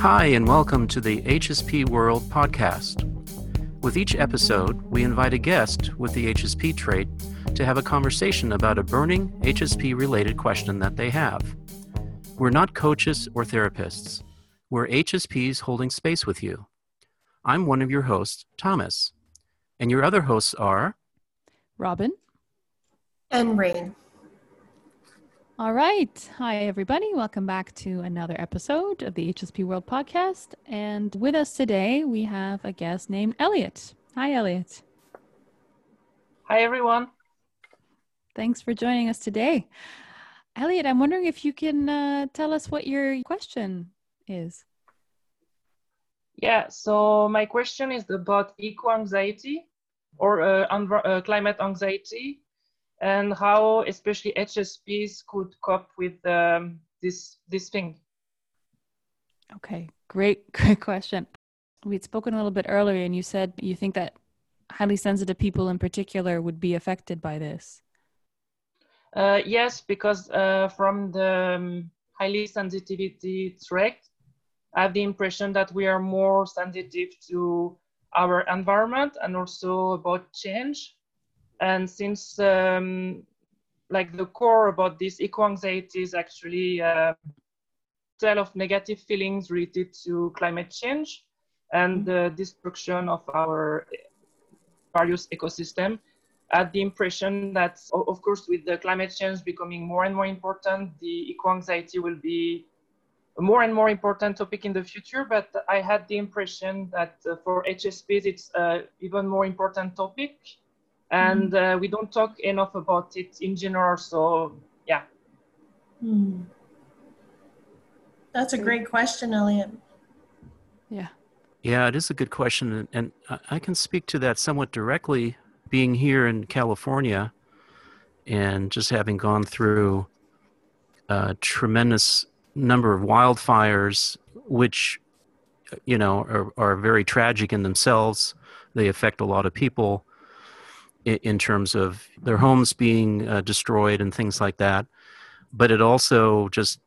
Hi, and welcome to the HSP World podcast. With each episode, we invite a guest with the HSP trait to have a conversation about a burning HSP related question that they have. We're not coaches or therapists, we're HSPs holding space with you. I'm one of your hosts, Thomas, and your other hosts are Robin and Rain. All right. Hi, everybody. Welcome back to another episode of the HSP World podcast. And with us today, we have a guest named Elliot. Hi, Elliot. Hi, everyone. Thanks for joining us today. Elliot, I'm wondering if you can uh, tell us what your question is. Yeah, so my question is about eco anxiety or uh, uh, climate anxiety and how especially HSPs could cope with um, this this thing. Okay, great, great question. We'd spoken a little bit earlier, and you said you think that highly sensitive people in particular would be affected by this. Uh, yes, because uh, from the um, highly sensitivity trait, I have the impression that we are more sensitive to our environment and also about change and since um, like the core about this eco-anxiety is actually uh, tell of negative feelings related to climate change and the destruction of our various ecosystem. I had the impression that, of course, with the climate change becoming more and more important, the eco-anxiety will be a more and more important topic in the future. But I had the impression that uh, for HSPs, it's an uh, even more important topic and mm. uh, we don't talk enough about it in general so yeah. Mm. that's a great. question elliot. Yeah. Yeah it is a good question and i can speak to that somewhat directly being here in california and just having gone through a tremendous number of wildfires which you know are, are very tragic in themselves. They affect a lot of people in, terms of their homes being uh, destroyed and things like that. But it also just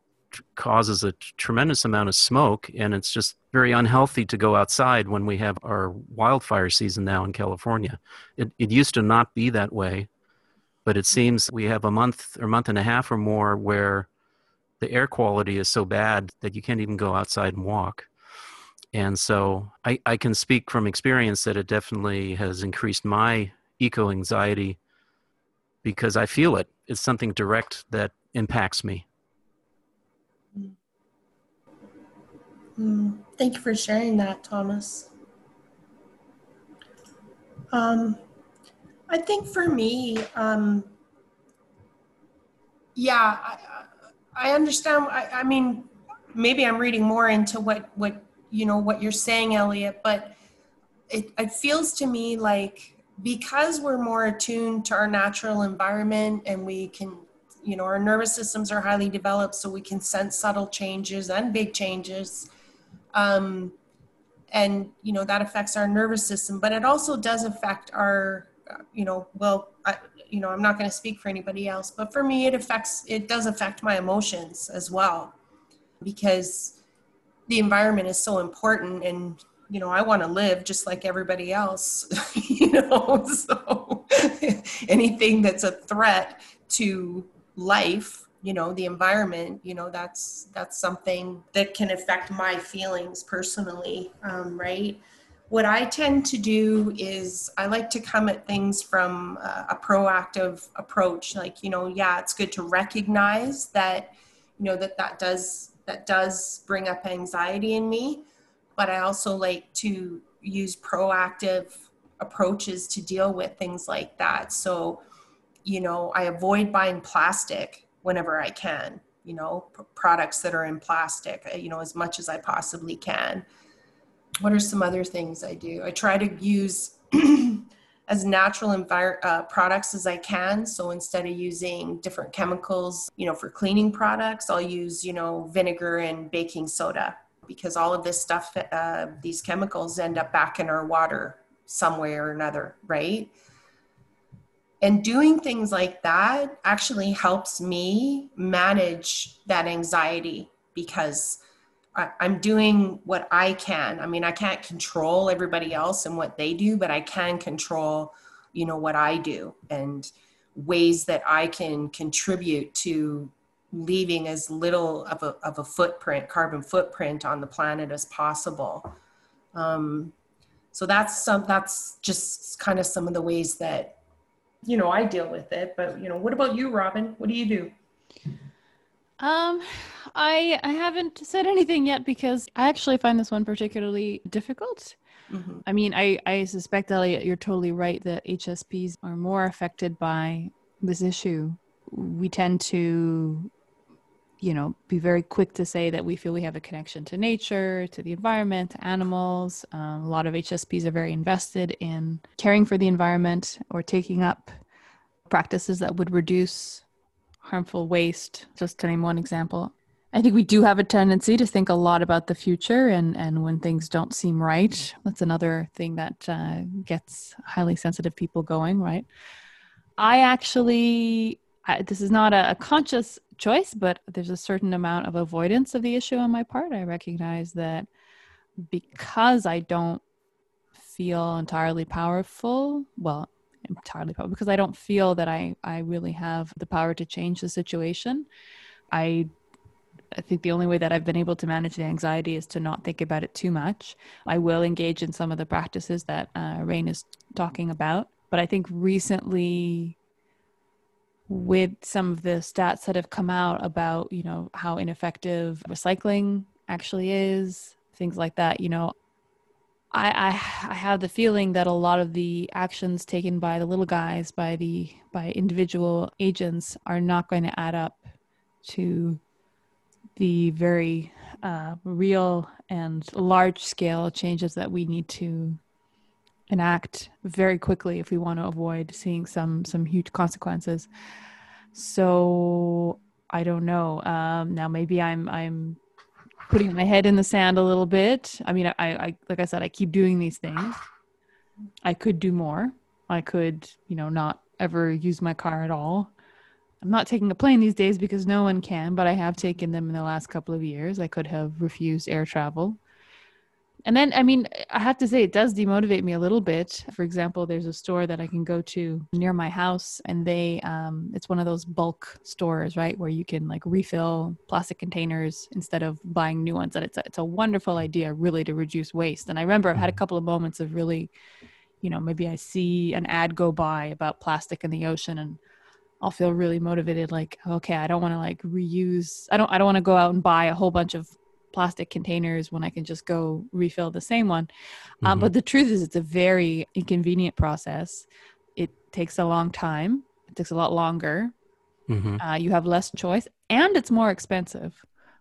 causes a tremendous amount of smoke, and it's just very unhealthy to go outside when we have our wildfire season now in California. It, it used to not be that way, but it seems we have a month or month and a half or more where the air quality is so bad that you can't even go outside and walk. And so I, I can speak from experience that it definitely has increased my eco anxiety because I feel it. It's something direct that impacts me. Mm. Thank you for sharing that, Thomas. Um, I think for me, um, yeah, I, I understand. I, I, mean, maybe I'm reading more into what what you know what you're saying, Elliot, but it, it feels to me like because we're more attuned to our natural environment and we can you know our nervous systems are highly developed so we can sense subtle changes and big changes um, and you know that affects our nervous system but it also does affect our you know well I, you know i'm not going to speak for anybody else but for me it affects it does affect my emotions as well because the environment is so important and you know, I want to live just like everybody else, know, so anything that's a threat to life, you know, the environment, you know, that's, that's something that can affect my feelings personally. Um, right. What I tend to do is I like to come at things from a, a proactive approach. Like, you know, yeah, it's good to recognize that, you know, that that does, that does bring up anxiety in me but I also like to use proactive approaches to deal with things like that. So, you know, I avoid buying plastic whenever I can, you know, p- products that are in plastic, uh, you know, as much as I possibly can. What are some other things I do? I try to use as natural envir- uh, products as I can. So instead of using different chemicals, you know, for cleaning products, I'll use, you know, vinegar and baking soda because all of this stuff, uh, these chemicals end up back in our water some way or another, right? And doing things like that actually helps me manage that anxiety because I'm doing what I can. I mean, I can't control everybody else and what they do, but I can control, you know, what I do and ways that I can contribute to leaving as little of a, of a footprint, carbon footprint on the planet as possible. Um, so that's some, that's just kind of some of the ways that, you know, I deal with it. But, you know, what about you, Robin? What do you do? Um, I I haven't said anything yet because I actually find this one particularly difficult. Mm-hmm. I mean, I I suspect Elliot, you're totally right that HSPs are more affected by this issue. We tend to you know, be very quick to say that we feel we have a connection to nature, to the environment, to animals. Um, a lot of HSPs are very invested in caring for the environment or taking up practices that would reduce harmful waste, just to name one example. I think we do have a tendency to think a lot about the future and, and when things don't seem right. That's another thing that uh, gets highly sensitive people going, right? I actually, I, this is not a, a conscious choice, but there's a certain amount of avoidance of the issue on my part. I recognize that because I don't feel entirely powerful, well, entirely powerful, because I don't feel that I, I really have the power to change the situation. I I think the only way that I've been able to manage the anxiety is to not think about it too much. I will engage in some of the practices that uh, Rain is talking about, but I think recently, with some of the stats that have come out about you know how ineffective recycling actually is, things like that, you know, I, I, I have the feeling that a lot of the actions taken by the little guys, by the by individual agents, are not going to add up to the very uh, real and large scale changes that we need to enact very quickly if we want to avoid seeing some some huge consequences. So I don't know. Um, now maybe I'm I'm putting my head in the sand a little bit. I mean, I, I like I said, I keep doing these things. I could do more. I could, you know, not ever use my car at all. I'm not taking a plane these days because no one can, but I have taken them in the last couple of years. I could have refused air travel and then i mean i have to say it does demotivate me a little bit for example there's a store that i can go to near my house and they um, it's one of those bulk stores right where you can like refill plastic containers instead of buying new ones and it's a, it's a wonderful idea really to reduce waste and i remember i've had a mm-hmm. couple of moments of really you know maybe i see an ad go by about plastic in the ocean and I'll feel really motivated like okay I don't want to like reuse I don't I don't want to go out and buy a whole bunch of plastic containers when I can just go refill the same one. Um, mm-hmm. Um, but the truth is, it's a very inconvenient process. It takes a long time. It takes a lot longer. Mm-hmm. Uh, you have less choice, and it's more expensive,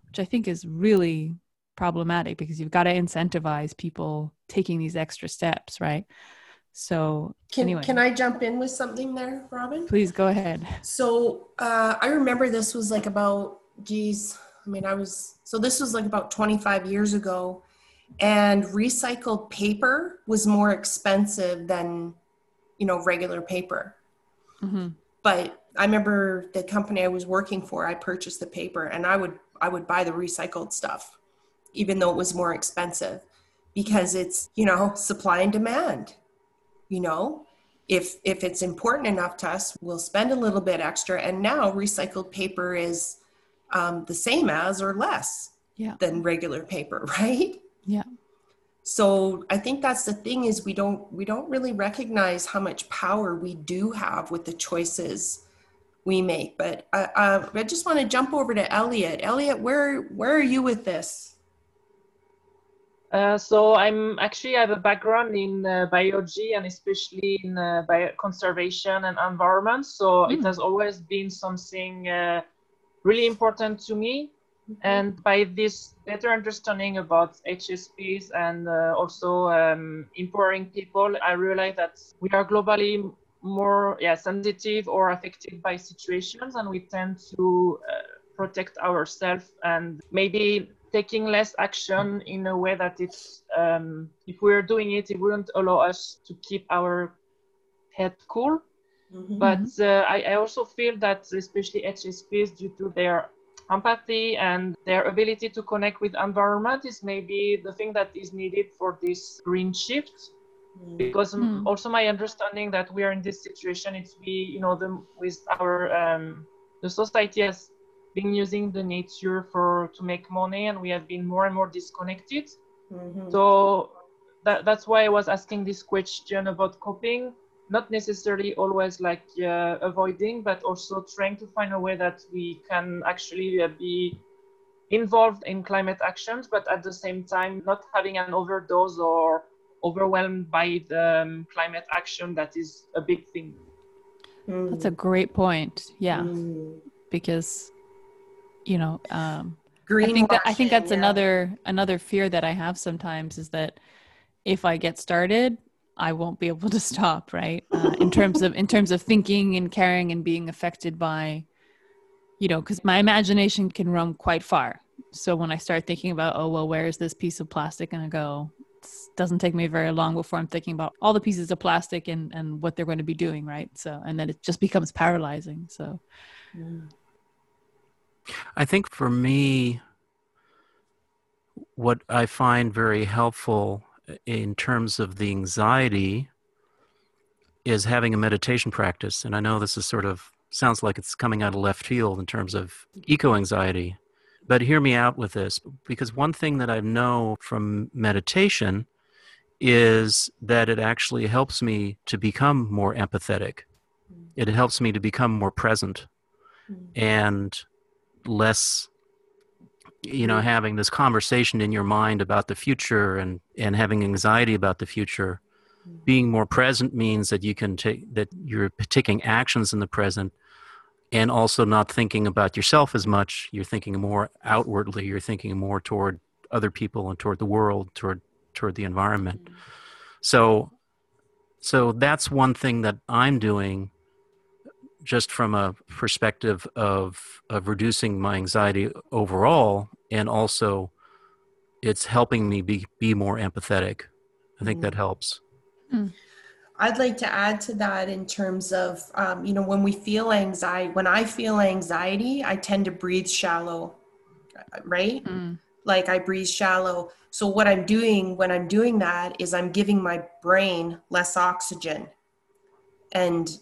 which I think is really problematic because you've got to incentivize people taking these extra steps, right? So, can, anyway. can I jump in with something there, Robin? Please go ahead. So, uh, I remember this was like about, geez, I mean, I was, so this was like about 25 years ago, and recycled paper was more expensive than, you know, regular paper. Mm-hmm. But I remember the company I was working for, I purchased the paper and I would, I would buy the recycled stuff, even though it was more expensive because it's, you know, supply and demand, you know, if if it's important enough to us we'll spend a little bit extra and now recycled paper is um, the same as or less yeah. than regular paper, right? Yeah. So I think that's the thing is we don't we don't really recognize how much power we do have with the choices we make. But uh, uh, I just want to jump over to Elliot. Elliot, where where are you with this? Uh, so I'm actually I have a background in uh, biology and especially in uh, bio- conservation and environment. So mm. it has always been something uh, really important to me. Mm-hmm. And by this better understanding about HSPs and uh, also um, empowering people, I realized that we are globally more yeah, sensitive or affected by situations, and we tend to uh, protect ourselves and maybe taking less action in a way that it's um, if we're doing it, it wouldn't allow us to keep our head cool Mm-hmm. But uh, I, I, also feel that especially HSPs, due to their empathy and their ability to connect with environment is maybe the thing that is needed for this green shift mm. because mm. also my understanding that we are in this situation it's we you know the with our um, the society has been using the nature for to make money and we have been more and more disconnected mm-hmm. so that, that's why i was asking this question about coping not necessarily always like uh, avoiding, but also trying to find a way that we can actually uh, be involved in climate actions, but at the same time not having an overdose or overwhelmed by the um, climate action that is a big thing. Mm. That's a great point. Yeah, mm. because you know, um, Green I think that I think that's yeah. another another fear that I have sometimes is that if I get started, I won't be able to stop, right? Uh, in terms of in terms of thinking and caring and being affected by, you know, because my imagination can roam quite far. So when I start thinking about, oh well, where is this piece of plastic going to go? It doesn't take me very long before I'm thinking about all the pieces of plastic and and what they're going to be doing, right? So and then it just becomes paralyzing. So. I think for me, what I find very helpful in terms of the anxiety is having a meditation practice. And I know this is sort of sounds like it's coming out of left field in terms of eco anxiety. But hear me out with this because one thing that I know from meditation is that it actually helps me to become more empathetic. Mm. It helps me to become more present mm. and less you know having this conversation in your mind about the future and and having anxiety about the future mm-hmm. being more present means that you can take that you're taking actions in the present and also not thinking about yourself as much you're thinking more outwardly you're thinking more toward other people and toward the world toward toward the environment mm-hmm. so so that's one thing that i'm doing just from a perspective of of reducing my anxiety overall and also it's helping me be be more empathetic i think mm. that helps mm. i'd like to add to that in terms of um, you know when we feel anxiety when i feel anxiety i tend to breathe shallow right mm. like i breathe shallow so what i'm doing when i'm doing that is i'm giving my brain less oxygen and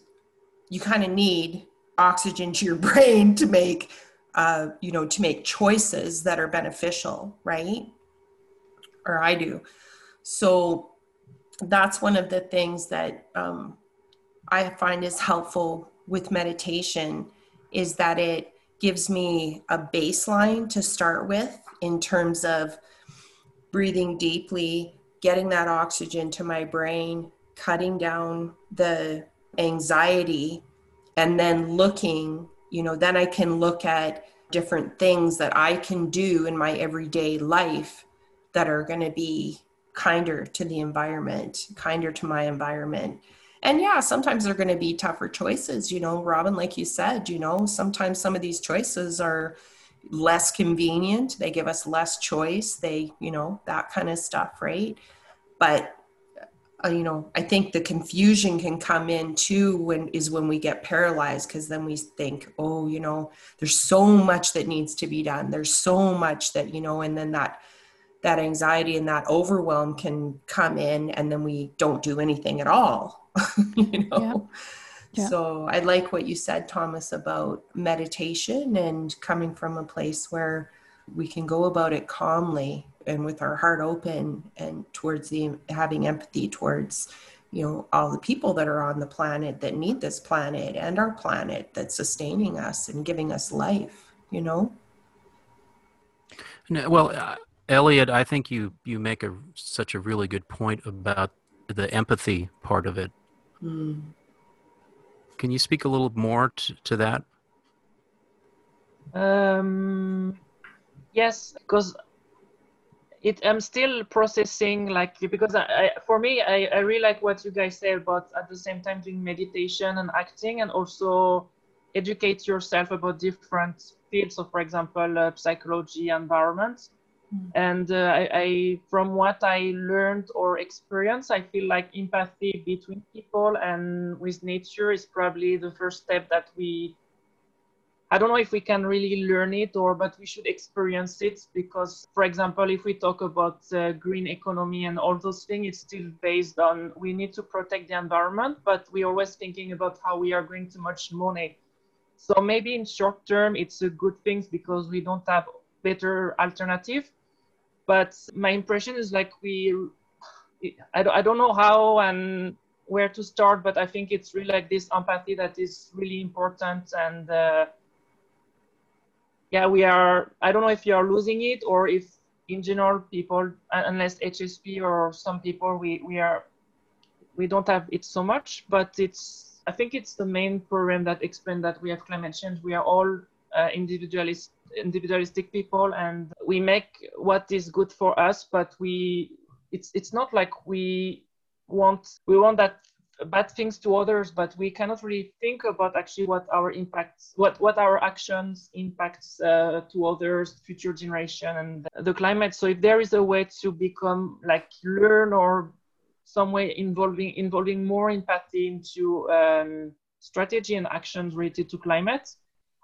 you kind of need oxygen to your brain to make uh, you know to make choices that are beneficial right? Or i do. So that's one of the things that um, i find is helpful with meditation is that it gives me a baseline to start with in terms of breathing deeply getting that oxygen to my brain cutting down the anxiety and then looking you know then i can look at different things that i can do in my everyday life that are going to be kinder to the environment kinder to my environment. And yeah sometimes they're going to be tougher choices you know robin like you said you know sometimes some of these choices are less convenient they give us less choice they you know that kind of stuff right? But uh, you know i think the confusion can come in too when is when we get paralyzed because then we think oh you know there's so much that needs to be done there's so much that you know and then that that anxiety and that overwhelm can come in and then we don't do anything at all you know yeah. Yeah. so i like what you said thomas about meditation and coming from a place where we can go about it calmly and with our heart open and towards the having empathy towards you know all the people that are on the planet that need this planet and our planet that's sustaining us and giving us life you know? Well uh, elliot i think you you make a such a really good point about the empathy part of it. Mm. can you speak a little more t- to that? Um yes because it i'm still processing like because I, I, for me I, I really like what you guys say about at the same time doing meditation and acting and also educate yourself about different fields so for example uh, psychology environment mm. and uh, I, I from what i learned or experienced i feel like empathy between people and with nature is probably the first step that we I don't know if we can really learn it or, but we should experience it because, for example, if we talk about uh, green economy and all those things, it's still based on we need to protect the environment, but we're always thinking about how we are going to much money. So maybe in short term, it's a good thing because we don't have better alternative. But my impression is like we, I don't, know how and where to start, but I think it's really like this empathy that is really important and. Uh, yeah, we are, I don't know if you are losing it or if in general people, unless HSP or some people, we, we are, we don't have it so much, but it's, I think it's the main problem that explains that we have climate change. We are all uh, individualist, individualistic people and we make what is good for us, but we, it's, it's not like we want, we want that bad things to others, but we cannot really think about actually what our impacts, what what our actions impacts uh, to others, future generation, and the climate. So if there is a way to become like learn or some way involving involving more empathy into um, strategy and actions related to climate,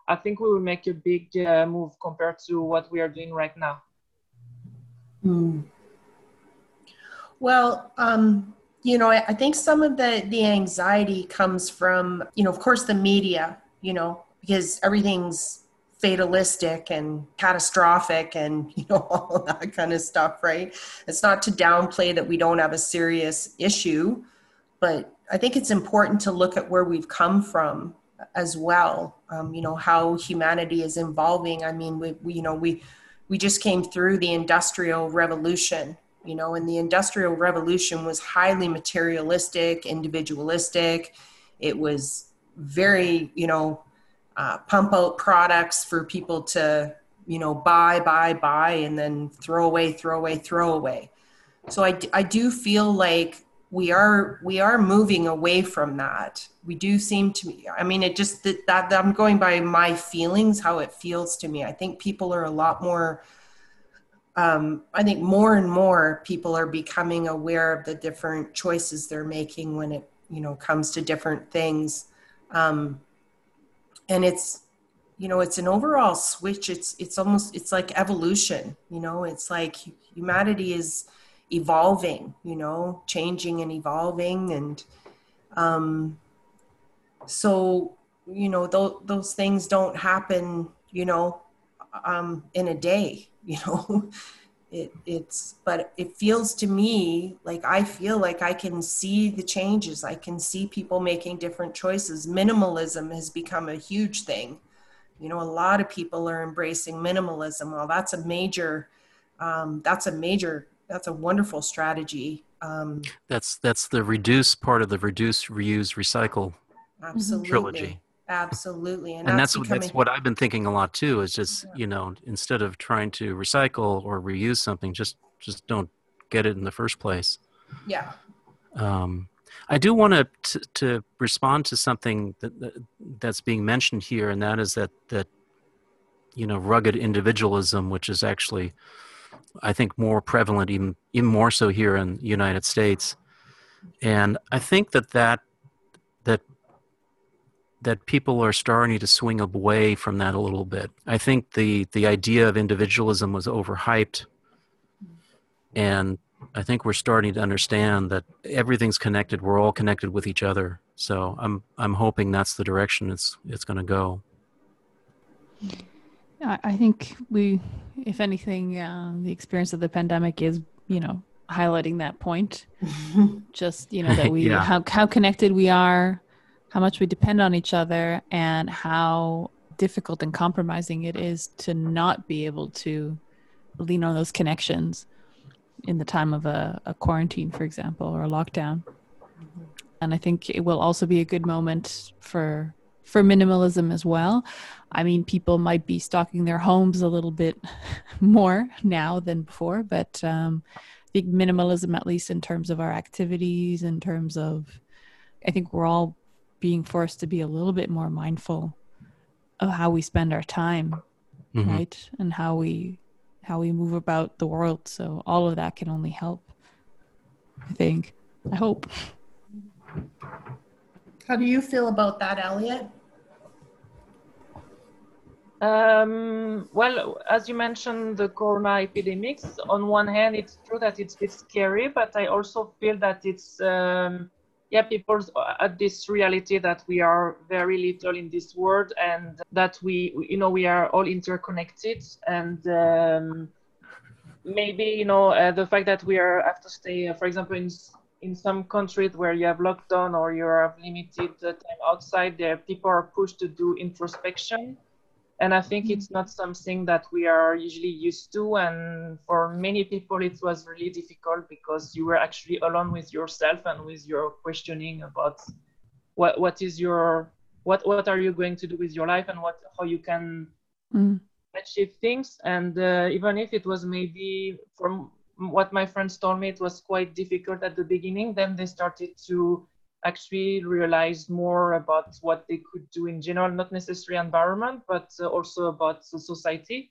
I think we will make a big uh, move compared to what we are doing right now. Hmm. Well, um, you know, I think some of the the anxiety comes from, you know, of course the media, you know, because everything's fatalistic and catastrophic and you know all that kind of stuff right? It's not to downplay that we don't have a serious issue but i think it's important to look at where we've come from as well. Um, you know how humanity is evolving. I mean we, we you know we we just came through the industrial revolution you know and the industrial revolution was highly materialistic individualistic. It was very you know uh, pump out products for people to you know buy buy buy and then throw away throw away throw away. So i, I do feel like we are we are moving away from that. We do seem to i mean it just that, that i'm going by my feelings how it feels to me. I think people are a lot more um, I think more and more people are becoming aware of the different choices they're making when it you know comes to different things, um, and it's you know it's an overall switch. It's it's almost it's like evolution. You know, it's like humanity is evolving. You know, changing and evolving, and um, so you know th- those things don't happen. You know, um, in a day you know? It it's but it feels to me like i feel like i can see the changes. I can see people making different choices. Minimalism has become a huge thing. You know a lot of people are embracing minimalism. Well that's a major um, that's a major that's a wonderful strategy um, that's that's the reduce part of the reduce reuse recycle absolutely. trilogy Absolutely, and, and that's, that's, becoming... that's what I've been thinking a lot too. Is just yeah. you know instead of trying to recycle or reuse something, just just don't get it in the first place. Yeah. Um, I do want to to respond to something that, that that's being mentioned here, and that is that that you know rugged individualism, which is actually I think more prevalent, even even more so here in the United States. And I think that that that that people are starting to swing away from that a little bit. I think the the idea of individualism was overhyped, and I think we're starting to understand that everything's connected. We're all connected with each other. So I'm I'm hoping that's the direction it's it's going to go. I think we, if anything, uh, the experience of the pandemic is you know highlighting that point. Just you know that we yeah. how how connected we are how much we depend on each other and how difficult and compromising it is to not be able to lean on those connections in the time of a, a quarantine, for example, or a lockdown. Mm-hmm. And I think it will also be a good moment for for minimalism as well. I mean, people might be stocking their homes a little bit more now than before, but um, I think minimalism, at least in terms of our activities, in terms of, I think we're all being forced to be a little bit more mindful of how we spend our time mm-hmm. right? And how we how we move about the world. So all of that can only help i think. I hope. How do you feel about that elliot? Um, well, as you mentioned, the corona epidemics, on one hand, it's true that it's a bit scary, but I also feel that it's, um, yeah, people at this reality that we are very little in this world and that we, you know, we are all interconnected and um, maybe, you know, uh, the fact that we are have to stay, uh, for example, in in some countries where you have lockdown or you have limited uh, time outside, there people are pushed to do introspection and i think it's not something that we are usually used to. And for many people it was really difficult because you were actually alone with yourself and with your questioning about what what is your what what are you going to do with your life and what how you can mm. achieve things. And uh, even if it was maybe from what my friends told me it was quite difficult at the beginning. Then they started to actually realized more about what they could do in general, not necessarily environment, but uh, also about society.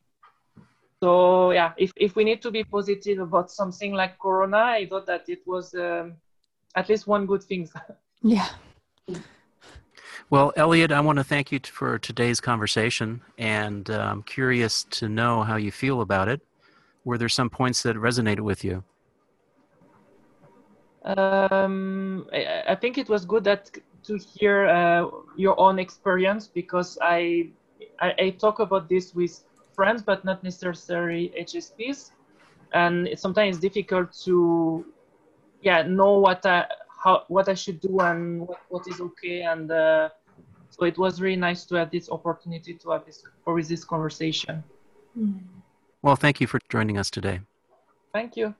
So yeah, if, if we need to be positive about something like Corona, I thought that it was um, at least one good thing. yeah. Well, Elliot, I want to thank you for today's conversation, and uh, I'm curious to know how you feel about it. Were there some points that resonated with you? Um, I, I, think it was good that to hear uh, your own experience because I, I, I talk about this with friends, but not necessarily HSPs, and it's sometimes difficult to, yeah, know what I how what I should do and what, what is okay, and uh, so it was really nice to have this opportunity to have this for this conversation. Well, thank you for joining us today. Thank you.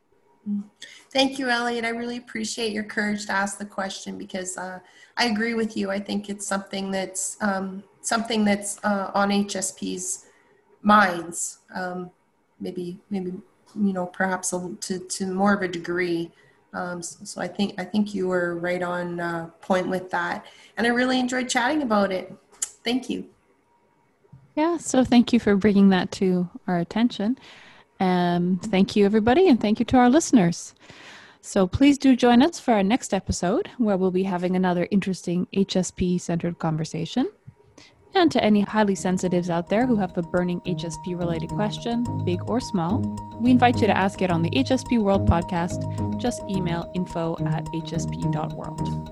Thank you, Elliot. I really appreciate your courage to ask the question because uh, I agree with you. I think it's something that's um, something that's uh, on HSP's minds. Um, maybe, maybe you know, perhaps a, to to more of a degree. Um, so, so, I think I think you were right on uh, point with that, and I really enjoyed chatting about it. Thank you. Yeah. So thank you for bringing that to our attention. Um, thank you, everybody, and thank you to our listeners. So please do join us for our next episode where we'll be having another interesting HSP centered conversation. And to any highly sensitives out there who have a burning HSP related question, big or small, we invite you to ask it on the HSP World podcast. Just email info at hsp.world.